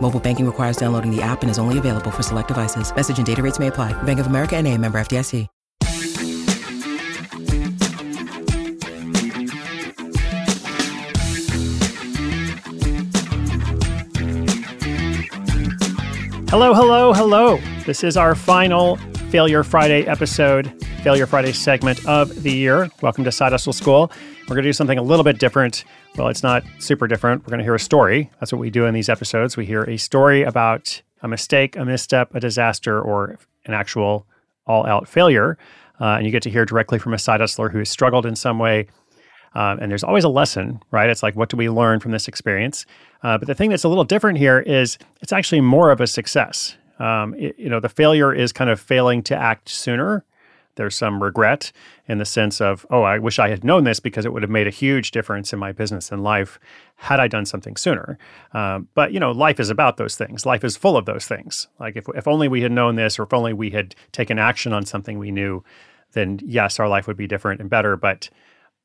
Mobile banking requires downloading the app and is only available for select devices. Message and data rates may apply. Bank of America and a member FDIC. Hello, hello, hello. This is our final Failure Friday episode, Failure Friday segment of the year. Welcome to Side Hustle School. We're going to do something a little bit different. Well, it's not super different. We're going to hear a story. That's what we do in these episodes. We hear a story about a mistake, a misstep, a disaster, or an actual all out failure. Uh, and you get to hear directly from a side hustler who has struggled in some way. Um, and there's always a lesson, right? It's like, what do we learn from this experience? Uh, but the thing that's a little different here is it's actually more of a success. Um, it, you know, the failure is kind of failing to act sooner. There's some regret in the sense of, oh, I wish I had known this because it would have made a huge difference in my business and life had I done something sooner. Um, but, you know, life is about those things. Life is full of those things. Like if, if only we had known this or if only we had taken action on something we knew, then yes, our life would be different and better. But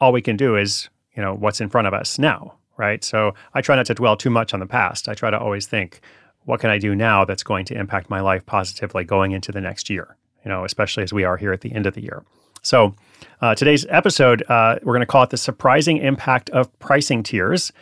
all we can do is, you know, what's in front of us now, right? So I try not to dwell too much on the past. I try to always think, what can I do now that's going to impact my life positively going into the next year? You know, especially as we are here at the end of the year. So, uh, today's episode, uh, we're going to call it the surprising impact of pricing tiers.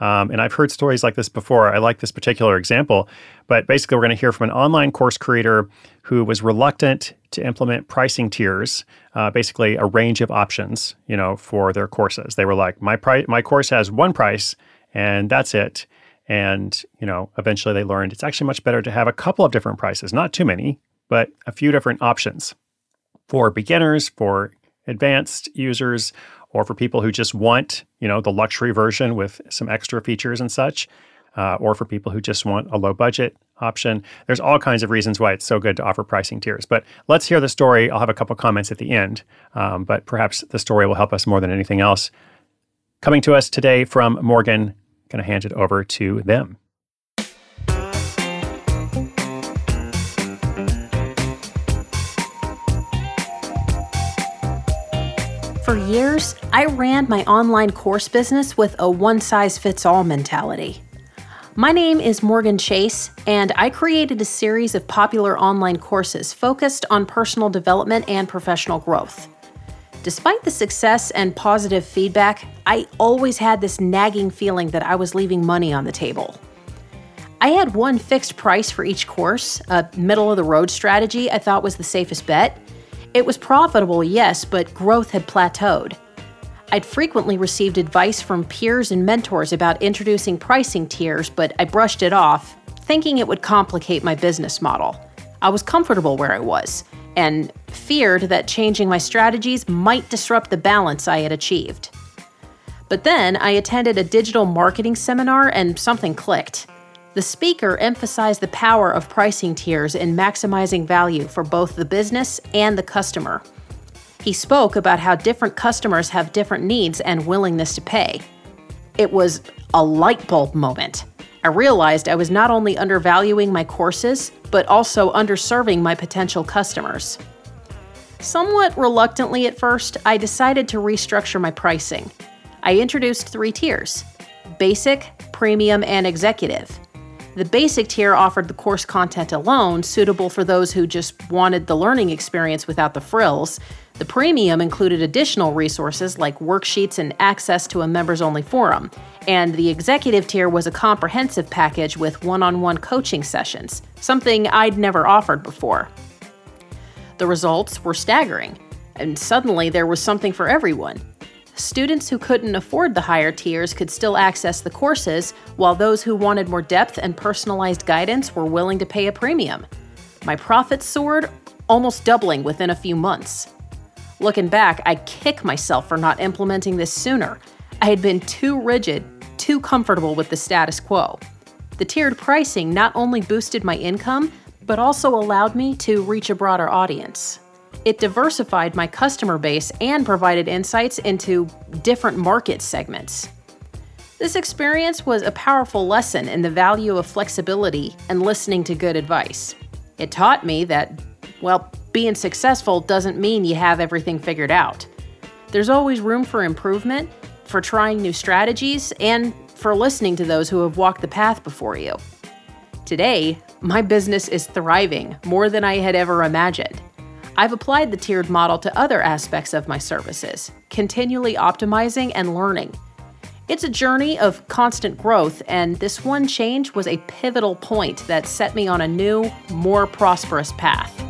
Um, and I've heard stories like this before. I like this particular example, but basically, we're going to hear from an online course creator who was reluctant to implement pricing tiers, uh, basically a range of options, you know, for their courses. They were like, my price, my course has one price, and that's it. And you know, eventually, they learned it's actually much better to have a couple of different prices, not too many, but a few different options for beginners, for advanced users, or for people who just want, you know, the luxury version with some extra features and such, uh, or for people who just want a low budget option. There's all kinds of reasons why it's so good to offer pricing tiers. But let's hear the story. I'll have a couple comments at the end, um, but perhaps the story will help us more than anything else. Coming to us today from Morgan, going to hand it over to them. For years, I ran my online course business with a one size fits all mentality. My name is Morgan Chase, and I created a series of popular online courses focused on personal development and professional growth. Despite the success and positive feedback, I always had this nagging feeling that I was leaving money on the table. I had one fixed price for each course, a middle of the road strategy I thought was the safest bet it was profitable, yes, but growth had plateaued. I'd frequently received advice from peers and mentors about introducing pricing tiers, but I brushed it off, thinking it would complicate my business model. I was comfortable where I was and feared that changing my strategies might disrupt the balance I had achieved. But then I attended a digital marketing seminar and something clicked. The speaker emphasized the power of pricing tiers in maximizing value for both the business and the customer. He spoke about how different customers have different needs and willingness to pay. It was a light bulb moment. I realized I was not only undervaluing my courses, but also underserving my potential customers. Somewhat reluctantly at first, I decided to restructure my pricing. I introduced three tiers basic, premium, and executive. The basic tier offered the course content alone, suitable for those who just wanted the learning experience without the frills. The premium included additional resources like worksheets and access to a members only forum. And the executive tier was a comprehensive package with one on one coaching sessions, something I'd never offered before. The results were staggering, and suddenly there was something for everyone. Students who couldn't afford the higher tiers could still access the courses, while those who wanted more depth and personalized guidance were willing to pay a premium. My profits soared, almost doubling within a few months. Looking back, I kick myself for not implementing this sooner. I had been too rigid, too comfortable with the status quo. The tiered pricing not only boosted my income, but also allowed me to reach a broader audience. It diversified my customer base and provided insights into different market segments. This experience was a powerful lesson in the value of flexibility and listening to good advice. It taught me that, well, being successful doesn't mean you have everything figured out. There's always room for improvement, for trying new strategies, and for listening to those who have walked the path before you. Today, my business is thriving more than I had ever imagined. I've applied the tiered model to other aspects of my services, continually optimizing and learning. It's a journey of constant growth, and this one change was a pivotal point that set me on a new, more prosperous path.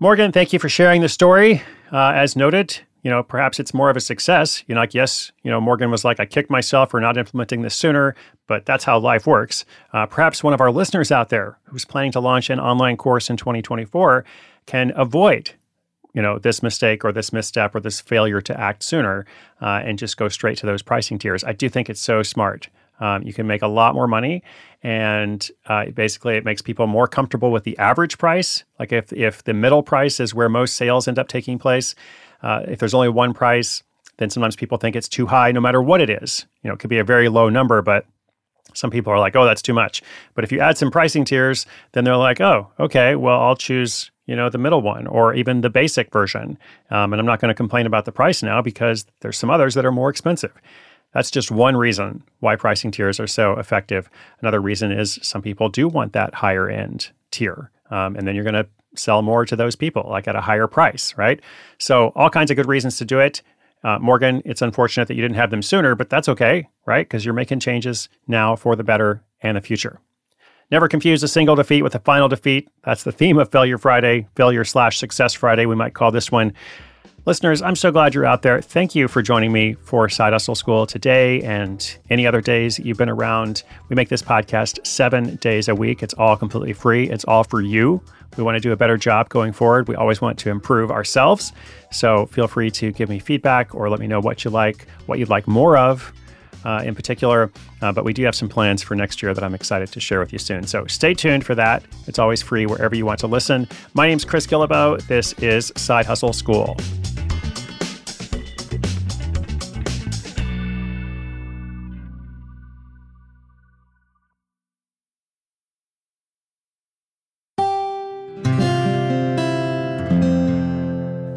Morgan, thank you for sharing the story. Uh, as noted, you know, perhaps it's more of a success. You know, like, yes, you know, Morgan was like, I kicked myself for not implementing this sooner, but that's how life works. Uh, perhaps one of our listeners out there who's planning to launch an online course in 2024 can avoid, you know, this mistake or this misstep or this failure to act sooner uh, and just go straight to those pricing tiers. I do think it's so smart. Um, you can make a lot more money, and uh, basically, it makes people more comfortable with the average price. Like if if the middle price is where most sales end up taking place, uh, if there's only one price, then sometimes people think it's too high, no matter what it is. You know, it could be a very low number, but some people are like, "Oh, that's too much." But if you add some pricing tiers, then they're like, "Oh, okay, well, I'll choose." You know, the middle one or even the basic version. Um, and I'm not going to complain about the price now because there's some others that are more expensive. That's just one reason why pricing tiers are so effective. Another reason is some people do want that higher end tier. Um, and then you're going to sell more to those people, like at a higher price, right? So, all kinds of good reasons to do it. Uh, Morgan, it's unfortunate that you didn't have them sooner, but that's okay, right? Because you're making changes now for the better and the future. Never confuse a single defeat with a final defeat. That's the theme of Failure Friday, Failure slash Success Friday, we might call this one. Listeners, I'm so glad you're out there. Thank you for joining me for Side Hustle School today and any other days you've been around. We make this podcast seven days a week. It's all completely free, it's all for you. We want to do a better job going forward. We always want to improve ourselves. So feel free to give me feedback or let me know what you like, what you'd like more of. Uh, in particular, uh, but we do have some plans for next year that I'm excited to share with you soon. So stay tuned for that. It's always free wherever you want to listen. My name's Chris Guillebeau. This is Side Hustle School.